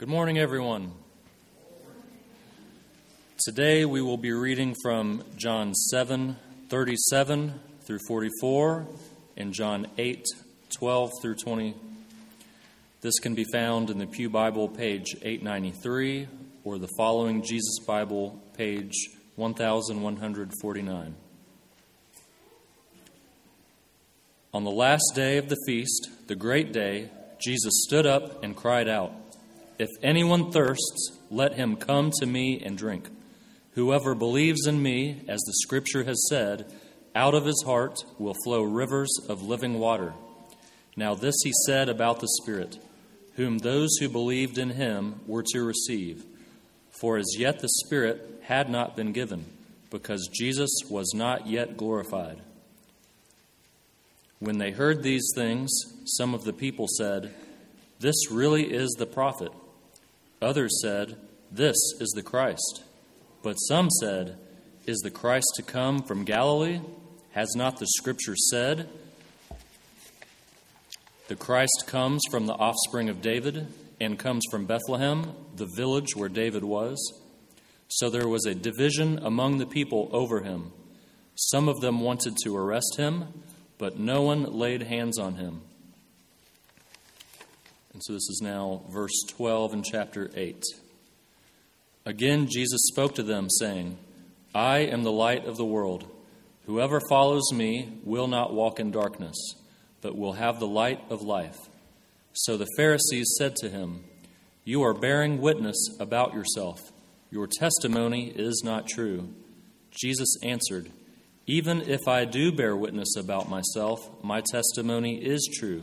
Good morning, everyone. Today we will be reading from John 7 37 through 44 and John 8 12 through 20. This can be found in the Pew Bible, page 893, or the following Jesus Bible, page 1149. On the last day of the feast, the great day, Jesus stood up and cried out, If anyone thirsts, let him come to me and drink. Whoever believes in me, as the scripture has said, out of his heart will flow rivers of living water. Now, this he said about the Spirit, whom those who believed in him were to receive. For as yet the Spirit had not been given, because Jesus was not yet glorified. When they heard these things, some of the people said, This really is the prophet. Others said, This is the Christ. But some said, Is the Christ to come from Galilee? Has not the Scripture said, The Christ comes from the offspring of David and comes from Bethlehem, the village where David was? So there was a division among the people over him. Some of them wanted to arrest him but no one laid hands on him. And so this is now verse 12 in chapter 8. Again, Jesus spoke to them, saying, I am the light of the world. Whoever follows me will not walk in darkness, but will have the light of life. So the Pharisees said to him, You are bearing witness about yourself. Your testimony is not true. Jesus answered, even if I do bear witness about myself, my testimony is true,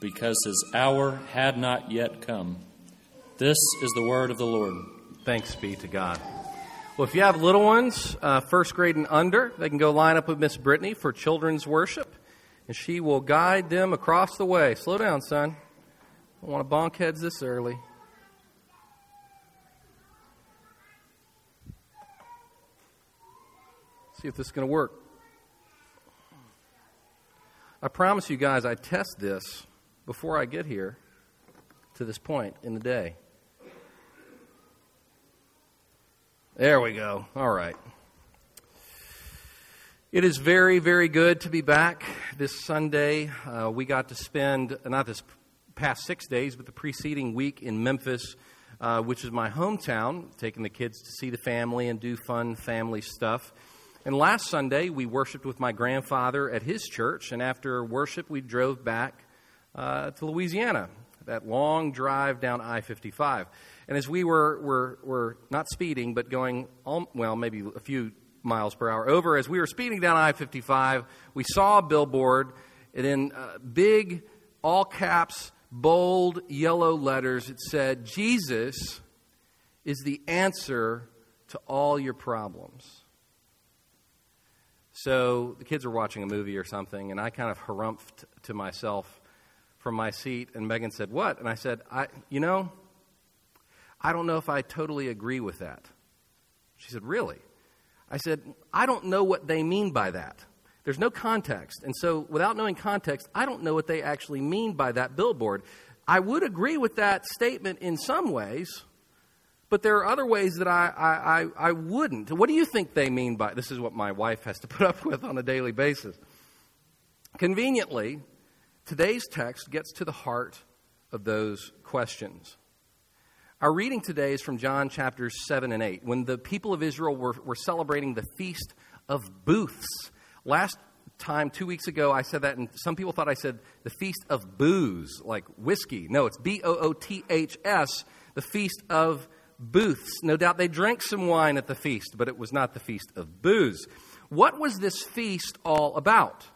because his hour had not yet come. This is the word of the Lord. Thanks be to God. Well, if you have little ones, uh, first grade and under, they can go line up with Miss Brittany for children's worship, and she will guide them across the way. Slow down, son. I don't want to bonk heads this early. See if this is going to work. I promise you guys, I test this before I get here to this point in the day. There we go. All right. It is very, very good to be back this Sunday. Uh, we got to spend, not this past six days, but the preceding week in Memphis, uh, which is my hometown, taking the kids to see the family and do fun family stuff. And last Sunday, we worshiped with my grandfather at his church, and after worship, we drove back uh, to Louisiana, that long drive down I 55. And as we were, were, were not speeding, but going, well, maybe a few miles per hour over, as we were speeding down I 55, we saw a billboard, and in uh, big, all caps, bold yellow letters, it said, Jesus is the answer to all your problems. So the kids were watching a movie or something, and I kind of harumphed to myself from my seat, and Megan said, What? And I said, I, You know, I don't know if I totally agree with that. She said, Really? I said, I don't know what they mean by that. There's no context. And so, without knowing context, I don't know what they actually mean by that billboard. I would agree with that statement in some ways, but there are other ways that I, I, I, wouldn't. What do you think they mean by this? Is what my wife has to put up with on a daily basis. Conveniently, today's text gets to the heart of those questions. Our reading today is from John chapters 7 and 8, when the people of Israel were, were celebrating the Feast of Booths. Last time, two weeks ago, I said that, and some people thought I said the Feast of Booze, like whiskey. No, it's B O O T H S, the Feast of Booths. No doubt they drank some wine at the feast, but it was not the Feast of Booze. What was this feast all about?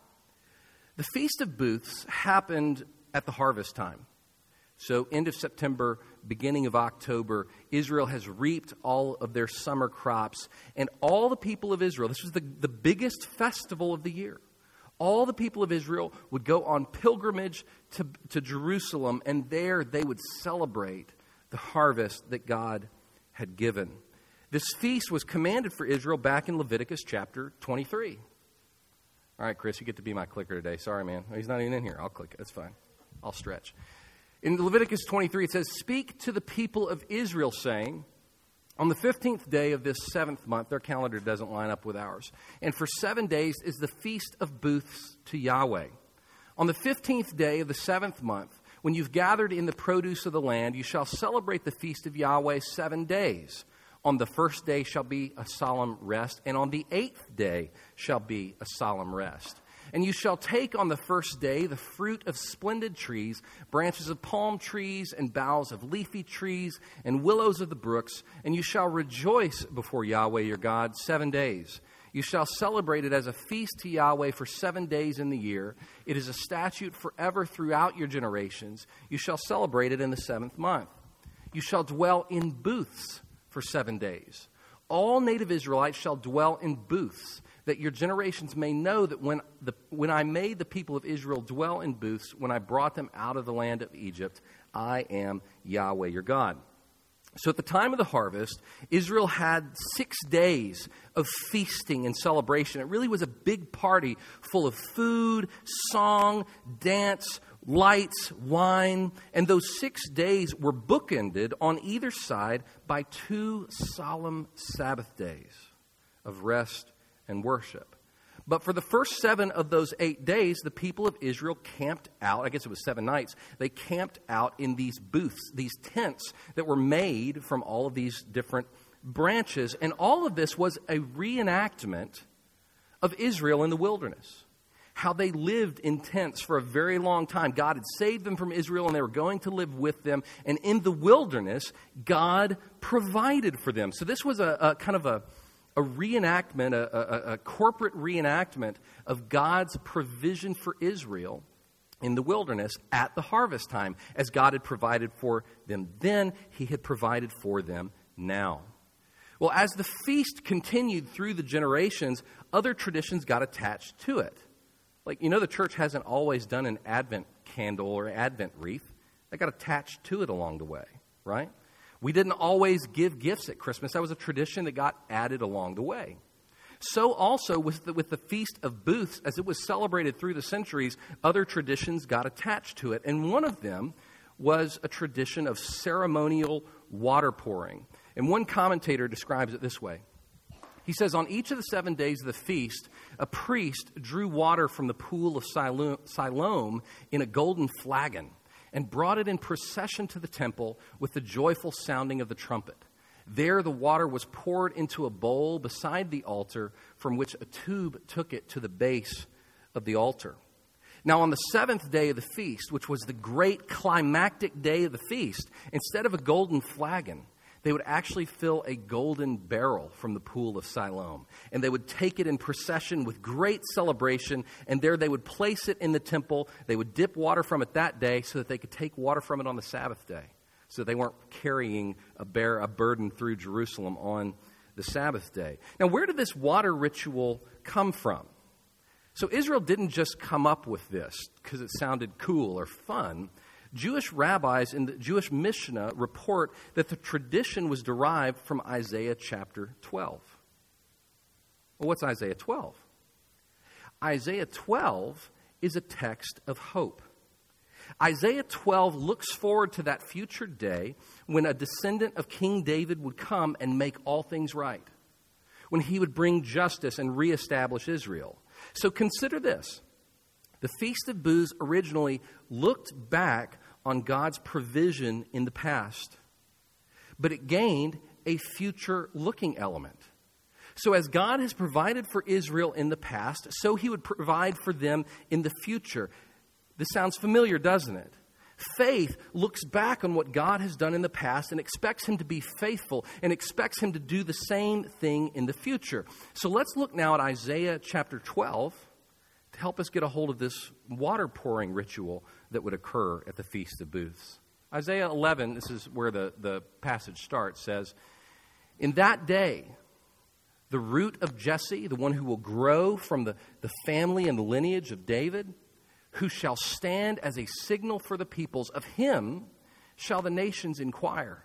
The Feast of Booths happened at the harvest time. So, end of September, beginning of October, Israel has reaped all of their summer crops. And all the people of Israel, this was the, the biggest festival of the year. All the people of Israel would go on pilgrimage to, to Jerusalem, and there they would celebrate the harvest that God had given. This feast was commanded for Israel back in Leviticus chapter 23. All right, Chris, you get to be my clicker today. Sorry, man. Oh, he's not even in here. I'll click. That's fine. I'll stretch. In Leviticus 23, it says, Speak to the people of Israel, saying, on the 15th day of this seventh month, their calendar doesn't line up with ours. And for seven days is the Feast of Booths to Yahweh. On the 15th day of the seventh month, when you've gathered in the produce of the land, you shall celebrate the feast of Yahweh seven days. On the first day shall be a solemn rest, and on the eighth day shall be a solemn rest. And you shall take on the first day the fruit of splendid trees, branches of palm trees, and boughs of leafy trees, and willows of the brooks, and you shall rejoice before Yahweh your God seven days. You shall celebrate it as a feast to Yahweh for seven days in the year. It is a statute forever throughout your generations. You shall celebrate it in the seventh month. You shall dwell in booths for seven days. All native Israelites shall dwell in booths that your generations may know that when, the, when I made the people of Israel dwell in booths, when I brought them out of the land of Egypt, I am Yahweh your God. So at the time of the harvest, Israel had six days of feasting and celebration. It really was a big party full of food, song, dance, lights, wine, and those six days were bookended on either side by two solemn Sabbath days of rest and worship. But for the first seven of those eight days, the people of Israel camped out. I guess it was seven nights. They camped out in these booths, these tents that were made from all of these different branches. And all of this was a reenactment of Israel in the wilderness. How they lived in tents for a very long time. God had saved them from Israel and they were going to live with them. And in the wilderness, God provided for them. So this was a, a kind of a a reenactment, a, a, a, corporate reenactment of God's provision for Israel in the wilderness at the harvest time. As God had provided for them then, He had provided for them now. Well, as the feast continued through the generations, other traditions got attached to it. Like, you know, the church hasn't always done an Advent candle or Advent wreath, they got attached to it along the way, right? We didn't always give gifts at Christmas. That was a tradition that got added along the way. So, also with the, with the Feast of Booths, as it was celebrated through the centuries, other traditions got attached to it. And one of them was a tradition of ceremonial water pouring. And one commentator describes it this way He says, On each of the seven days of the feast, a priest drew water from the pool of Siloam in a golden flagon and brought it in procession to the temple with the joyful sounding of the trumpet. There the water was poured into a bowl beside the altar, from which a tube took it to the base of the altar. Now, on the seventh day of the feast, which was the great climactic day of the feast, instead of a golden flagon, they would actually fill a golden barrel from the pool of Siloam. And they would take it in procession with great celebration, and there they would place it in the temple. They would dip water from it that day so that they could take water from it on the Sabbath day. So they weren't carrying a, bear, a burden through Jerusalem on the Sabbath day. Now, where did this water ritual come from? So Israel didn't just come up with this because it sounded cool or fun. Jewish rabbis in the Jewish Mishnah report that the tradition was derived from Isaiah chapter 12. Well, what's Isaiah 12? Isaiah 12 is a text of hope. Isaiah 12 looks forward to that future day when a descendant of King David would come and make all things right, when he would bring justice and reestablish Israel. So consider this. The Feast of Booths originally looked back on God's provision in the past. but it gained a future looking element. So, as God has provided for Israel in the past, so he would provide for them in the future. This sounds familiar, doesn't it? Faith looks back on what God has done in the past and expects Him to be faithful and expects Him to do the same thing in the future. So let's look now at Isaiah chapter 12 to help us get a hold of this water pouring ritual that would occur at the Feast of Booths. Isaiah 11, this is where the, the passage starts, says, In that day, the root of Jesse, the one who will grow from the, the family and the lineage of David, who shall stand as a signal for the peoples. Of him shall the nations inquire,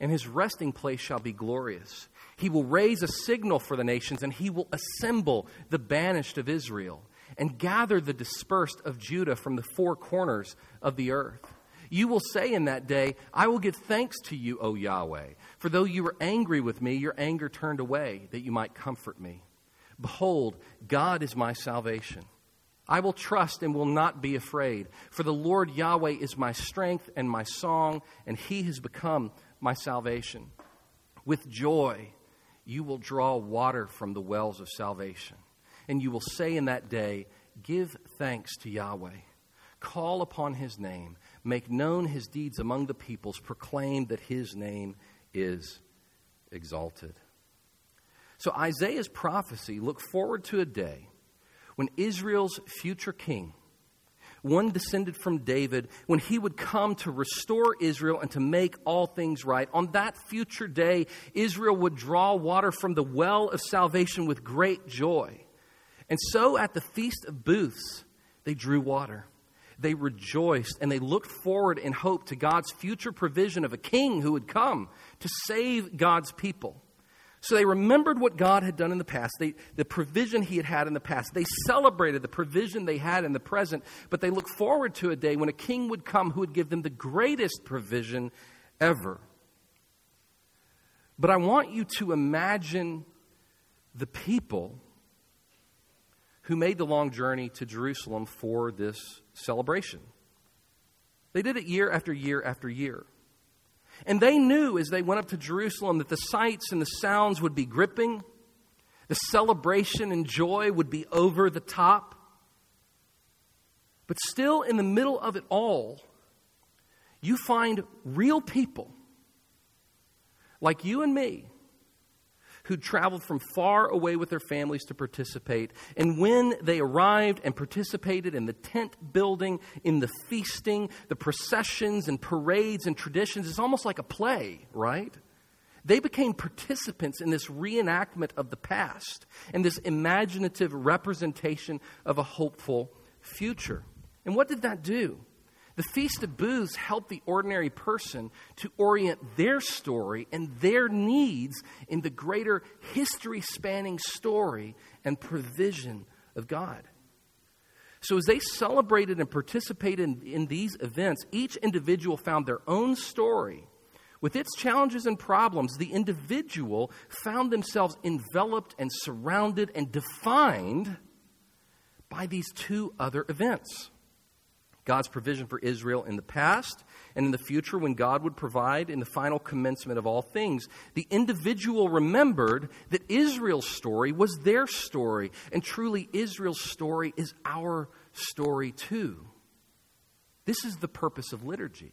and his resting place shall be glorious. He will raise a signal for the nations, and he will assemble the banished of Israel, and gather the dispersed of Judah from the four corners of the earth. You will say in that day, I will give thanks to you, O Yahweh, for though you were angry with me, your anger turned away, that you might comfort me. Behold, God is my salvation. I will trust and will not be afraid. For the Lord Yahweh is my strength and my song, and he has become my salvation. With joy, you will draw water from the wells of salvation. And you will say in that day, Give thanks to Yahweh. Call upon his name. Make known his deeds among the peoples. Proclaim that his name is exalted. So Isaiah's prophecy looked forward to a day when Israel's future king, one descended from David, when he would come to restore Israel and to make all things right. On that future day, Israel would draw water from the well of salvation with great joy. And so at the Feast of Booths, they drew water. They rejoiced and they looked forward in hope to God's future provision of a king who would come to save God's people. So they remembered what God had done in the past, they, the provision He had had in the past. They celebrated the provision they had in the present, but they looked forward to a day when a king would come who would give them the greatest provision ever. But I want you to imagine the people who made the long journey to Jerusalem for this celebration. They did it year after year after year. And they knew as they went up to Jerusalem that the sights and the sounds would be gripping, the celebration and joy would be over the top. But still, in the middle of it all, you find real people like you and me who traveled from far away with their families to participate. And when they arrived and participated in the tent building, in the feasting, the processions and parades and traditions, it's almost like a play, right? They became participants in this reenactment of the past and this imaginative representation of a hopeful future. And what did that do? The Feast of Booths helped the ordinary person to orient their story and their needs in the greater history spanning story and provision of God. So, as they celebrated and participated in, in, these events, each individual found their own story. With its challenges and problems, the individual found themselves enveloped and surrounded and defined by these two other events. God's provision for Israel in the past and in the future when God would provide in the final commencement of all things. The individual remembered that Israel's story was their story, and truly Israel's story is our story too. This is the purpose of liturgy.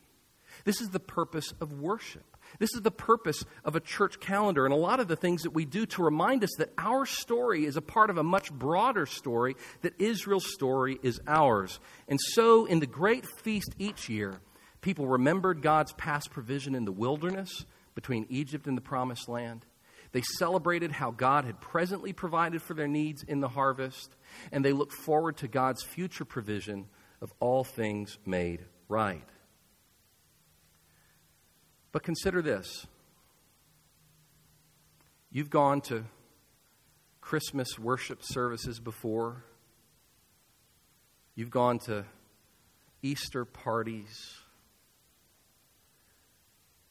This is the purpose of worship. This is the purpose of a church calendar and a lot of the things that we do to remind us that our story is a part of a much broader story, that Israel's story is ours. And so, in the great feast each year, people remembered God's past provision in the wilderness between Egypt and the promised land. They celebrated how God had presently provided for their needs in the harvest, and they looked forward to God's future provision of all things made right. But consider this you've gone to Christmas worship services before, you've gone to Easter parties.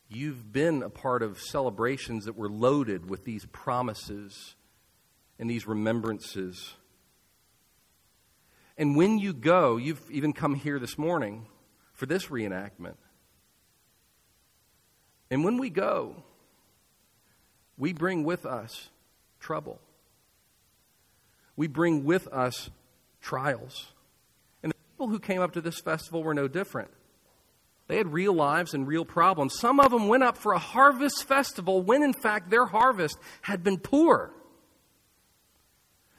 You've been a part of celebrations that were loaded with these promises and these remembrances. And when you go, you've even come here this morning for this reenactment. And when we go, we bring with us trouble. We bring with us trials. And the people who came up to this festival were no different. They had real lives and real problems. Some of them went up for a harvest festival when, in fact, their harvest had been poor.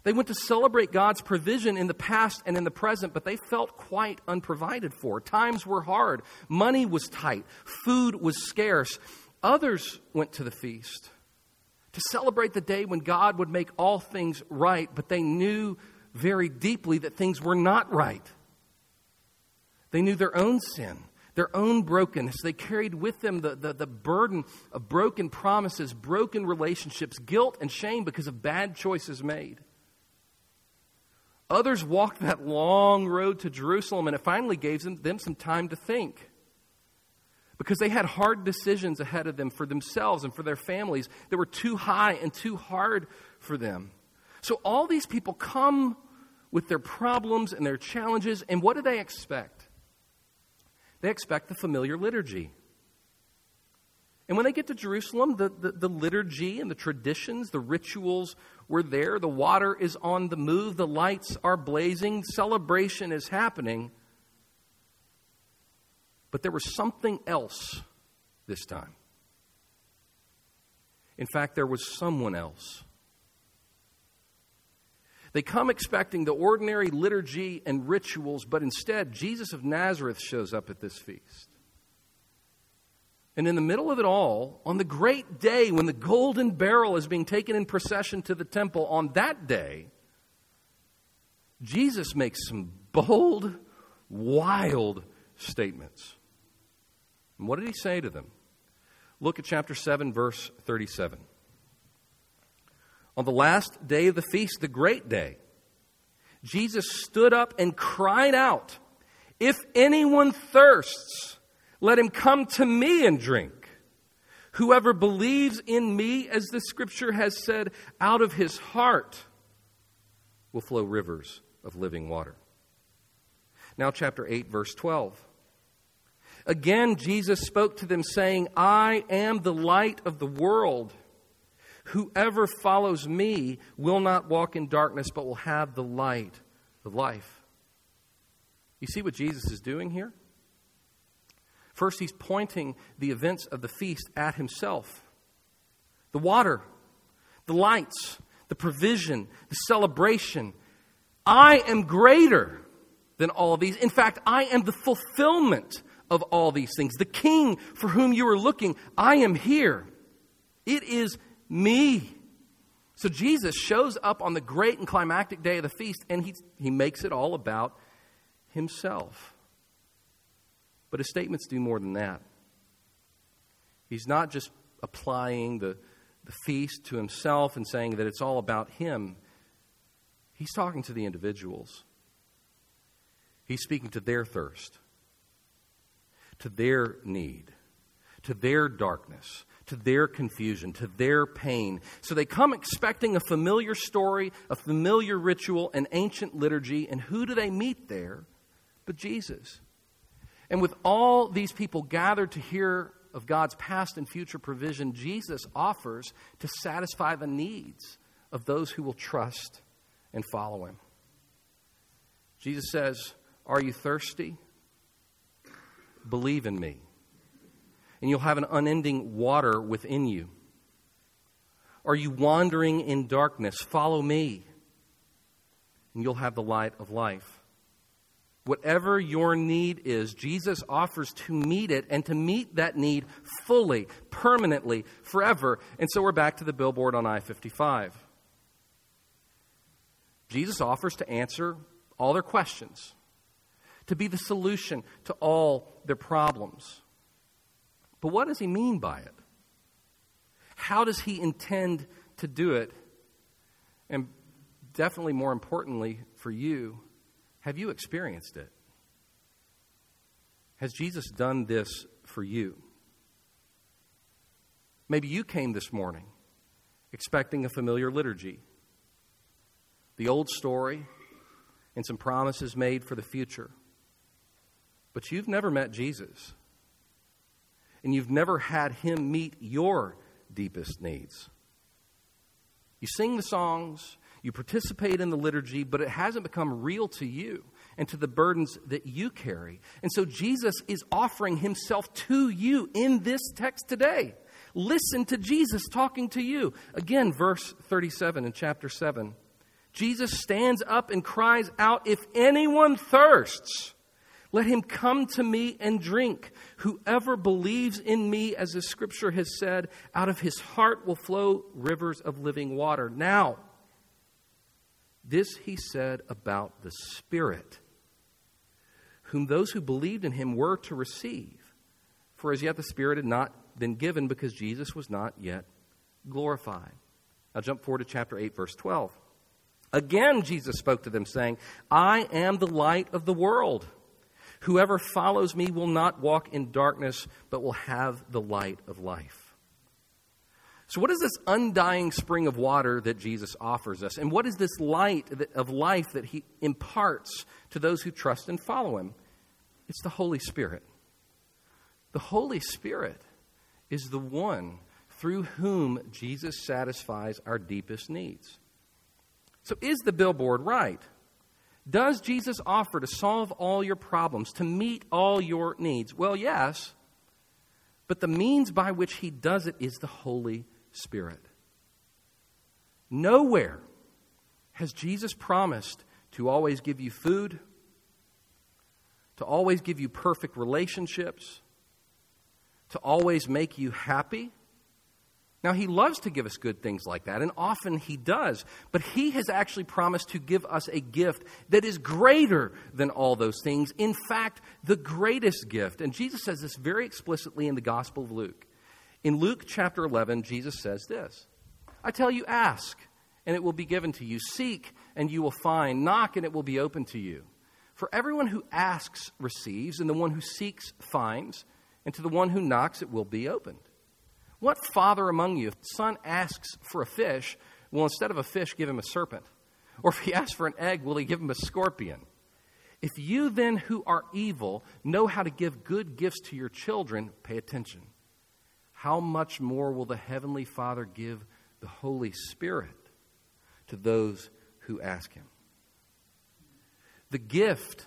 They went to celebrate God's provision in the past and in the present, but they felt quite unprovided for. Times were hard, money was tight, food was scarce. Others went to the feast to celebrate the day when God would make all things right, but they knew very deeply that things were not right. They knew their own sin, their own brokenness. They carried with them the, the, the, burden of broken promises, broken relationships, guilt, and shame because of bad choices made. Others walked that long road to Jerusalem, and it finally gave them, them some time to think because they had hard decisions ahead of them for themselves and for their families that were too high and too hard for them. So all these people come with their problems and their challenges, and what do they expect? They expect the familiar liturgy. And when they get to Jerusalem, the, the, the, liturgy and the traditions, the rituals were there. The water is on the move. The lights are blazing. Celebration is happening. But there was something else this time. In fact, there was someone else. They come expecting the ordinary liturgy and rituals, but instead, Jesus of Nazareth shows up at this feast. And in the middle of it all, on the great day when the golden barrel is being taken in procession to the temple, on that day, Jesus makes some bold, wild statements. And what did he say to them? Look at chapter 7, verse 37. On the last day of the feast, the great day, Jesus stood up and cried out, If anyone thirsts, let him come to me and drink. Whoever believes in me, as the scripture has said, out of his heart will flow rivers of living water. Now, chapter 8, verse 12. Again, Jesus spoke to them, saying, I am the light of the world. Whoever follows me will not walk in darkness, but will have the light of life. You see what Jesus is doing here? First, he's pointing the events of the feast at himself the water, the lights, the provision, the celebration. I am greater than all of these. In fact, I am the fulfillment of all these things. The king for whom you are looking, I am here. It is me. So Jesus shows up on the great and climactic day of the feast, and he, he makes it all about himself. But his statements do more than that. He's not just applying the, the feast to himself and saying that it's all about him. He's talking to the individuals. He's speaking to their thirst, to their need, to their darkness, to their confusion, to their pain. So they come expecting a familiar story, a familiar ritual, an ancient liturgy, and who do they meet there but Jesus? And with all these people gathered to hear of God's past and future provision, Jesus offers to satisfy the needs of those who will trust and follow him. Jesus says, Are you thirsty? Believe in me, and you'll have an unending water within you. Are you wandering in darkness? Follow me, and you'll have the light of life. Whatever your need is, Jesus offers to meet it and to meet that need fully, permanently, forever. And so we're back to the billboard on I 55. Jesus offers to answer all their questions, to be the solution to all their problems. But what does he mean by it? How does he intend to do it? And definitely more importantly for you, have you experienced it? Has Jesus done this for you? Maybe you came this morning expecting a familiar liturgy, the old story, and some promises made for the future. But you've never met Jesus. and you've never had Him meet your deepest needs. You sing the songs, you participate in the liturgy, but it hasn't become real to you and to the burdens that you carry. And so Jesus is offering Himself to you in this text today. Listen to Jesus talking to you. Again, verse 37 in chapter 7. Jesus stands up and cries out, If anyone thirsts, let him come to me and drink. Whoever believes in me, as the scripture has said, out of his heart will flow rivers of living water. Now, this he said about the Spirit, whom those who believed in him were to receive. For as yet the Spirit had not been given because Jesus was not yet glorified. Now jump forward to chapter 8, verse 12. Again, Jesus spoke to them, saying, I am the light of the world. Whoever follows me will not walk in darkness, but will have the light of life. So, what is this undying spring of water that Jesus offers us? And what is this light of life that he imparts to those who trust and follow him? It's the Holy Spirit. The Holy Spirit is the one through whom Jesus satisfies our deepest needs. So, is the billboard right? Does Jesus offer to solve all your problems, to meet all your needs? Well, yes, but the means by which he does it is the Holy Spirit. Nowhere has Jesus promised to always give you food, to always give you perfect relationships, to always make you happy. Now, He loves to give us good things like that, and often He does. But He has actually promised to give us a gift that is greater than all those things. In fact, the greatest gift. And Jesus says this very explicitly in the Gospel of Luke. In Luke chapter 11, Jesus says this I tell you, ask, and it will be given to you. Seek, and you will find. Knock, and it will be open to you. For everyone who asks receives, and the one who seeks finds, and to the one who knocks it will be opened. What father among you, if the son asks for a fish, will instead of a fish give him a serpent? Or if he asks for an egg, will he give him a scorpion? If you then, who are evil, know how to give good gifts to your children, pay attention. How much more will the Heavenly Father give the Holy Spirit to those who ask Him? The gift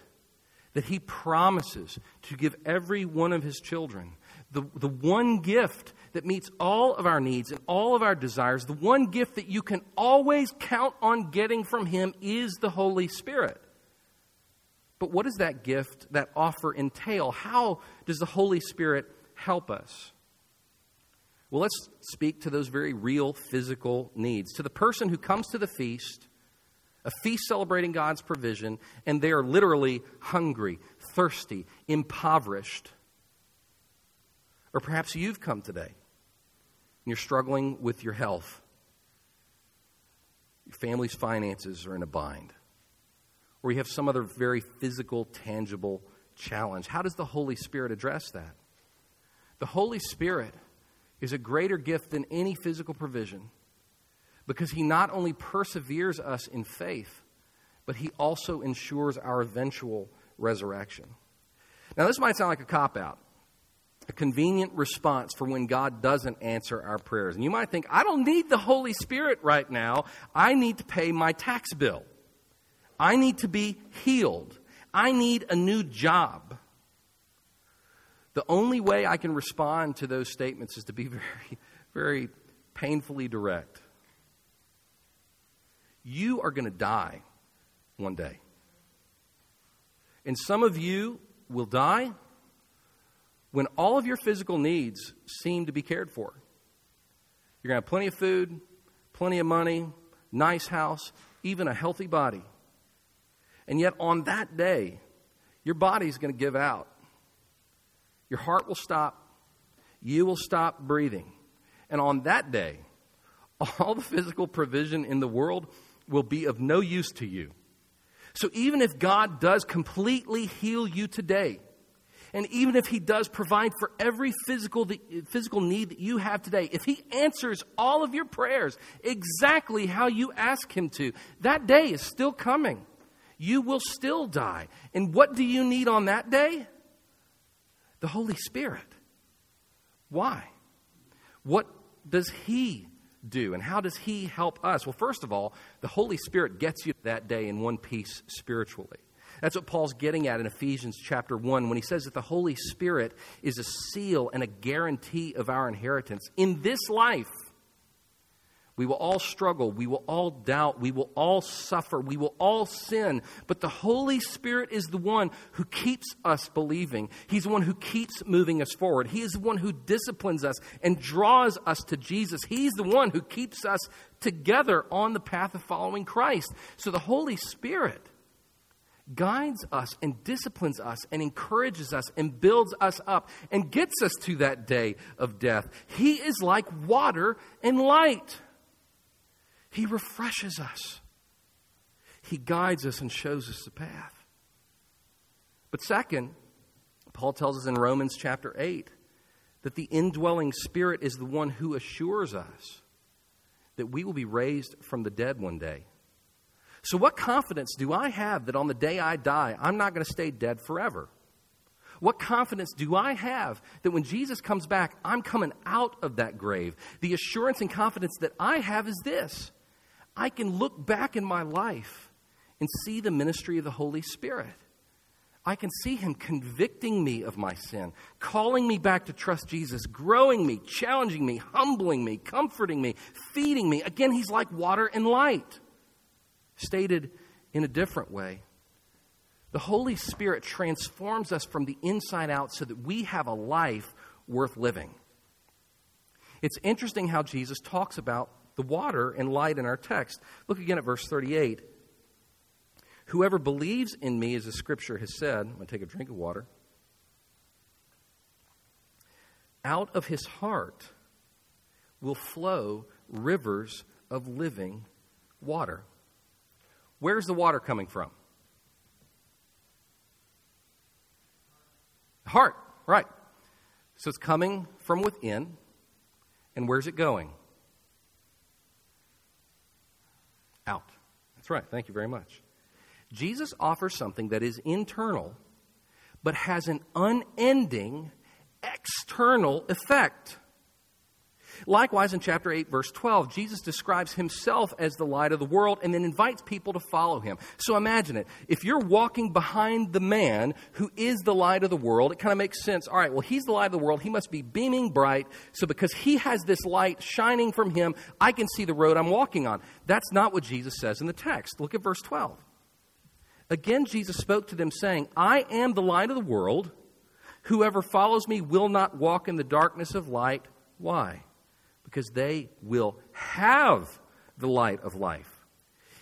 that He promises to give every one of His children, the, the one gift that meets all of our needs and all of our desires, the one gift that you can always count on getting from Him is the Holy Spirit. But what does that gift, that offer entail? How does the Holy Spirit help us? Well, let's speak to those very real physical needs. To the person who comes to the feast, a feast celebrating God's provision, and they are literally hungry, thirsty, impoverished. Or perhaps you've come today and you're struggling with your health, your family's finances are in a bind, or you have some other very physical, tangible challenge. How does the Holy Spirit address that? The Holy Spirit is a greater gift than any physical provision because he not only perseveres us in faith, but he also ensures our eventual resurrection. Now, this might sound like a cop out, a convenient response for when God doesn't answer our prayers. And you might think, I don't need the Holy Spirit right now. I need to pay my tax bill. I need to be healed. I need a new job. The only way I can respond to those statements is to be very, very painfully direct. You are going to die one day. And some of you will die when all of your physical needs seem to be cared for. You're going to have plenty of food, plenty of money, nice house, even a healthy body. And yet, on that day, your body's going to give out. Your heart will stop. You will stop breathing. And on that day, all the physical provision in the world will be of no use to you. So even if God does completely heal you today, and even if He does provide for every physical, physical need that you have today, if He answers all of your prayers exactly how you ask Him to, that day is still coming. You will still die. And what do you need on that day? The Holy Spirit. Why? What does He do? And how does He help us? Well, first of all, the Holy Spirit gets you that day in one piece spiritually. That's what Paul's getting at in Ephesians chapter 1 when he says that the Holy Spirit is a seal and a guarantee of our inheritance in this life. We will all struggle. We will all doubt. We will all suffer. We will all sin. But the Holy Spirit is the one who keeps us believing. He's the one who keeps moving us forward. He is the one who disciplines us and draws us to Jesus. He's the one who keeps us together on the path of following Christ. So the Holy Spirit guides us and disciplines us and encourages us and builds us up and gets us to that day of death. He is like water and light. He refreshes us, He guides us and shows us the path. But second, Paul tells us in Romans chapter 8 that the indwelling Spirit is the one who assures us that we will be raised from the dead one day. So, what confidence do I have that on the day I die, I'm not going to stay dead forever? What confidence do I have that when Jesus comes back, I'm coming out of that grave? The assurance and confidence that I have is this I can look back in my life and see the ministry of the Holy Spirit. I can see Him convicting me of my sin, calling me back to trust Jesus, growing me, challenging me, humbling me, comforting me, feeding me. Again, He's like water and light. Stated in a different way, the Holy Spirit transforms us from the inside out so that we have a life worth living. It's interesting how Jesus talks about the water and light in our text. Look again at verse 38. Whoever believes in me, as the scripture has said, I'm going to take a drink of water. Out of his heart will flow rivers of living water. Where's the water coming from? Heart, right. So it's coming from within. And where's it going? out. That's right. Thank you very much. Jesus offers something that is internal, but has an unending external effect. Likewise, in chapter 8, verse 12, Jesus describes himself as the light of the world and then invites people to follow him. So imagine it. If you're walking behind the man who is the light of the world, it kind of makes sense. All right, well, he's the light of the world. He must be beaming bright. So because he has this light shining from him, I can see the road I'm walking on. That's not what Jesus says in the text. Look at verse 12. Again, Jesus spoke to them, saying, I am the light of the world. Whoever follows me will not walk in the darkness of light. Why? Because they will have the light of life.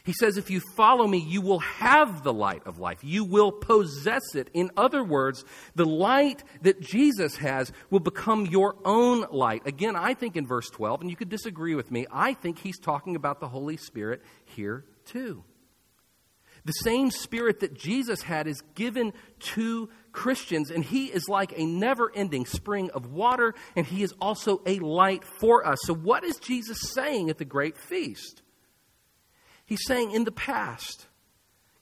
He says, if you follow me, you will have the light of life. You will possess it. In other words, the light that Jesus has will become your own light. Again, I think in verse 12, and you could disagree with me, I think he's talking about the Holy Spirit here too. The same spirit that Jesus had is given to Christians, and He is like a never ending spring of water, and He is also a light for us. So, what is Jesus saying at the great feast? He's saying, in the past,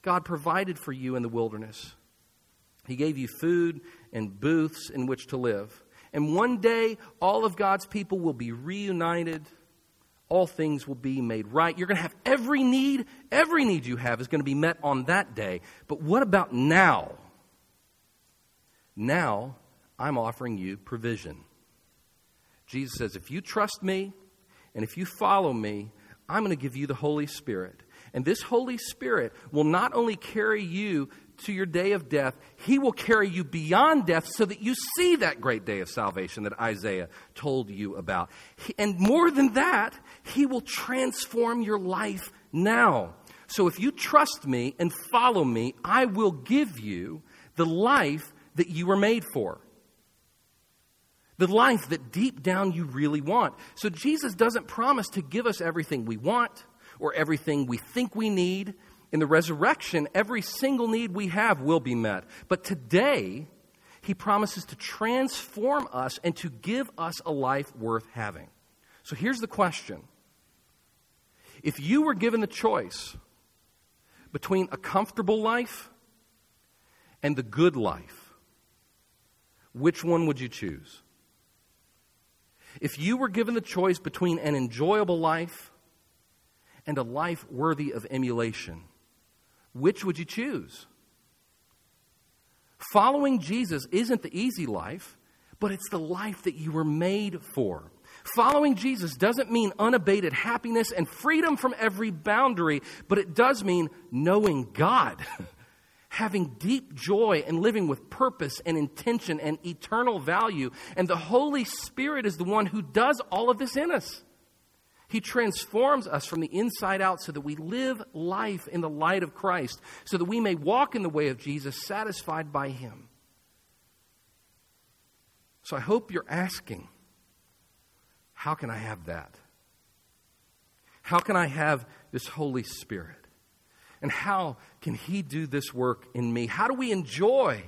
God provided for you in the wilderness. He gave you food and booths in which to live. And one day, all of God's people will be reunited all things will be made right. You're going to have every need, every need you have is going to be met on that day. But what about now? Now, I'm offering you provision. Jesus says, if you trust me and if you follow me, I'm going to give you the Holy Spirit. And this Holy Spirit will not only carry you to your day of death, He will carry you beyond death so that you see that great day of salvation that Isaiah told you about. And more than that, He will transform your life now. So if you trust me and follow me, I will give you the life that you were made for. The life that deep down you really want. So Jesus doesn't promise to give us everything we want or everything we think we need. In the resurrection, every single need we have will be met. But today, he promises to transform us and to give us a life worth having. So here's the question If you were given the choice between a comfortable life and the good life, which one would you choose? If you were given the choice between an enjoyable life and a life worthy of emulation, which would you choose? Following Jesus isn't the easy life, but it's the life that you were made for. Following Jesus doesn't mean unabated happiness and freedom from every boundary, but it does mean knowing God, having deep joy and living with purpose and intention and eternal value. And the Holy Spirit is the one who does all of this in us. He transforms us from the inside out so that we live life in the light of Christ, so that we may walk in the way of Jesus, satisfied by Him. So I hope you're asking, how can I have that? How can I have this Holy Spirit? And how can He do this work in me? How do we enjoy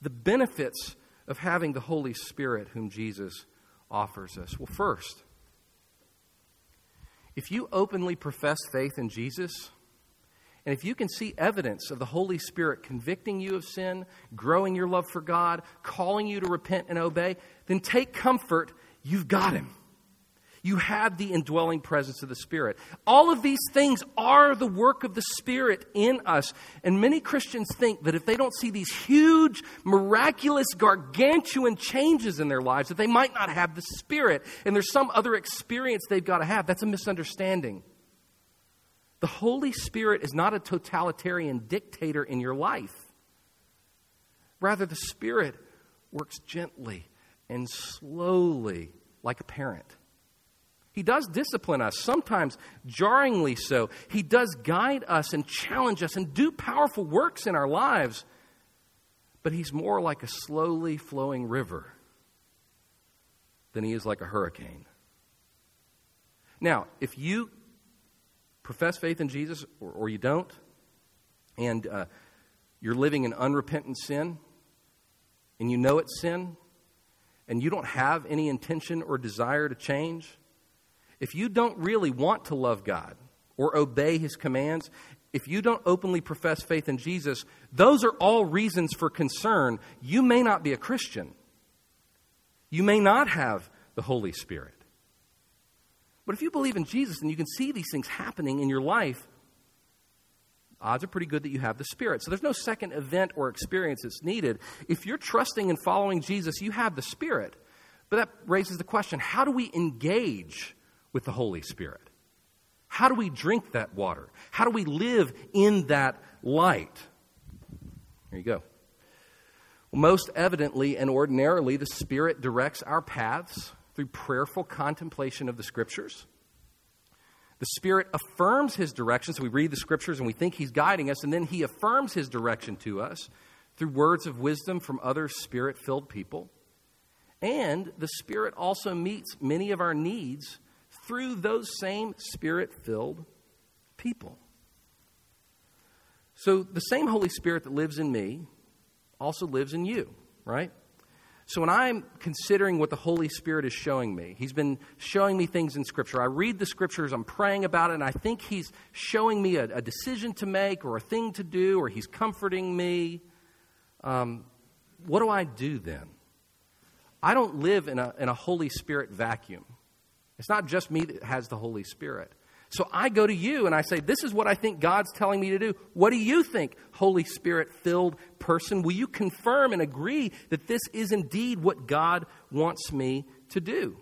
the benefits of having the Holy Spirit whom Jesus offers us? Well, first, if you openly profess faith in Jesus, and if you can see evidence of the Holy Spirit convicting you of sin, growing your love for God, calling you to repent and obey, then take comfort, you've got Him. You have the indwelling presence of the Spirit. All of these things are the work of the Spirit in us. And many Christians think that if they don't see these huge, miraculous, gargantuan changes in their lives, that they might not have the Spirit and there's some other experience they've got to have. That's a misunderstanding. The Holy Spirit is not a totalitarian dictator in your life. Rather, the Spirit works gently and slowly like a parent. He does discipline us, sometimes jarringly so. He does guide us and challenge us and do powerful works in our lives. But he's more like a slowly flowing river than he is like a hurricane. Now, if you profess faith in Jesus or, or you don't, and uh, you're living in unrepentant sin, and you know it's sin, and you don't have any intention or desire to change, if you don't really want to love God or obey His commands, if you don't openly profess faith in Jesus, those are all reasons for concern. You may not be a Christian. You may not have the Holy Spirit. But if you believe in Jesus and you can see these things happening in your life, odds are pretty good that you have the Spirit. So there's no second event or experience that's needed. If you're trusting and following Jesus, you have the Spirit. But that raises the question how do we engage with the Holy Spirit? How do we drink that water? How do we live in that light? There you go. Most evidently and ordinarily, the Spirit directs our paths through prayerful contemplation of the Scriptures. The Spirit affirms His direction. So we read the Scriptures and we think He's guiding us, and then He affirms His direction to us through words of wisdom from other Spirit filled people. And the Spirit also meets many of our needs through those same spirit filled people. So the same Holy Spirit that lives in me also lives in you, right? So when I'm considering what the Holy Spirit is showing me, He's been showing me things in Scripture. I read the Scriptures, I'm praying about it, and I think He's showing me a, a decision to make or a thing to do, or He's comforting me. Um, what do I do then? I don't live in a, in a Holy Spirit vacuum. It's not just me that has the Holy Spirit. So I go to you and I say, This is what I think God's telling me to do. What do you think, Holy Spirit filled person? Will you confirm and agree that this is indeed what God wants me to do?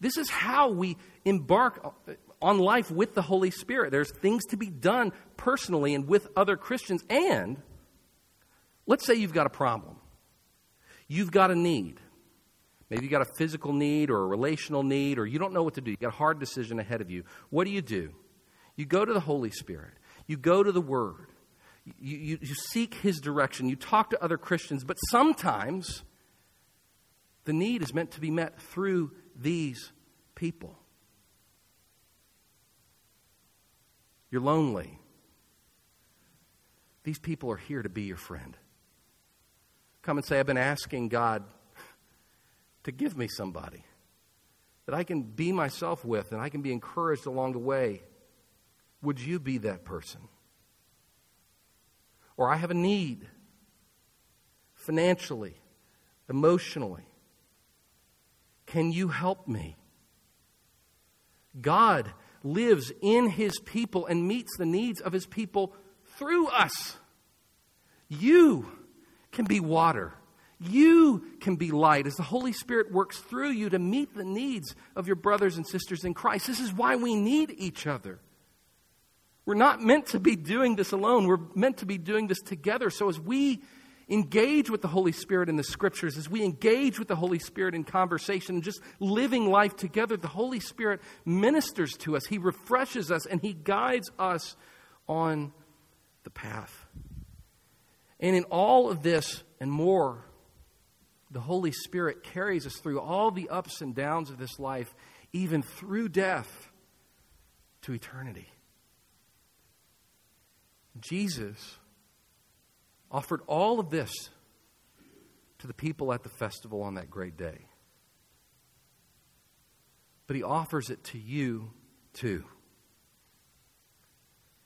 This is how we embark on life with the Holy Spirit. There's things to be done personally and with other Christians. And let's say you've got a problem, you've got a need. Maybe you got a physical need or a relational need, or you don't know what to do. You got a hard decision ahead of you. What do you do? You go to the Holy Spirit, you go to the Word, you, you, you seek His direction, you talk to other Christians, but sometimes the need is meant to be met through these people. You're lonely. These people are here to be your friend. Come and say, I've been asking God to give me somebody that I can be myself with and I can be encouraged along the way. Would you be that person? Or I have a need financially, emotionally. Can you help me? God lives in his people and meets the needs of his people through us. You can be water. You can be light as the Holy Spirit works through you to meet the needs of your brothers and sisters in Christ. This is why we need each other. We're not meant to be doing this alone. We're meant to be doing this together. So as we engage with the Holy Spirit in the scriptures, as we engage with the Holy Spirit in conversation just living life together, the Holy Spirit ministers to us. He refreshes us and He guides us on the path. And in all of this and more, the Holy Spirit carries us through all the ups and downs of this life, even through death to eternity. Jesus offered all of this to the people at the festival on that great day. But he offers it to you too.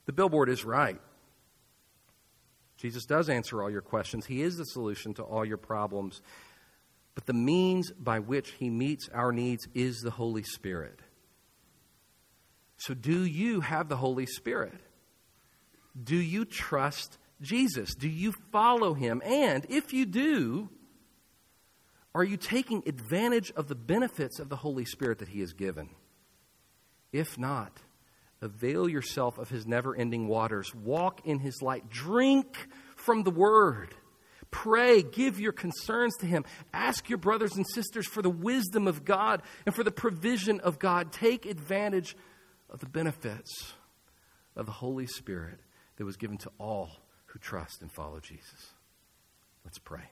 The billboard is right. Jesus does answer all your questions. He is the solution to all your problems. But the means by which He meets our needs is the Holy Spirit. So, do you have the Holy Spirit? Do you trust Jesus? Do you follow Him? And if you do, are you taking advantage of the benefits of the Holy Spirit that He has given? If not, avail yourself of His never ending waters. Walk in His light. Drink from the Word. Pray, give your concerns to Him. Ask your brothers and sisters for the wisdom of God and for the provision of God. Take advantage of the benefits of the Holy Spirit that was given to all who trust and follow Jesus. Let's pray.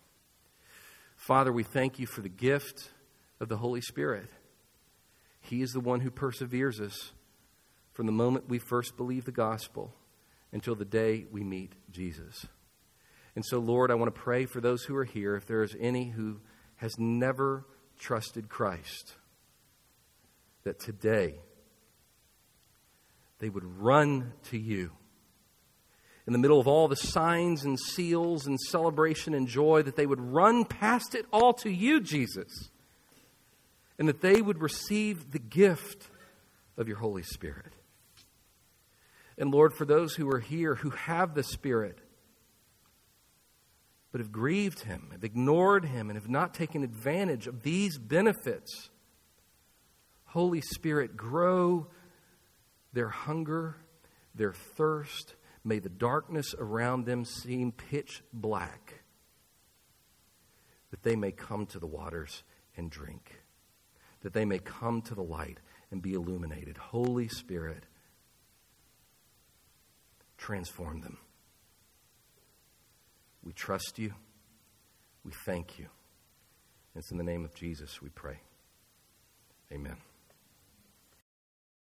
Father, we thank you for the gift of the Holy Spirit. He is the one who perseveres us from the moment we first believe the gospel until the day we meet Jesus. And so, Lord, I want to pray for those who are here, if there is any who has never trusted Christ, that today they would run to you. In the middle of all the signs and seals and celebration and joy, that they would run past it all to you, Jesus, and that they would receive the gift of your Holy Spirit. And Lord, for those who are here who have the Spirit, but have grieved him, have ignored him, and have not taken advantage of these benefits. Holy Spirit, grow their hunger, their thirst. May the darkness around them seem pitch black, that they may come to the waters and drink, that they may come to the light and be illuminated. Holy Spirit, transform them. We trust you. We thank you. It's in the name of Jesus we pray. Amen.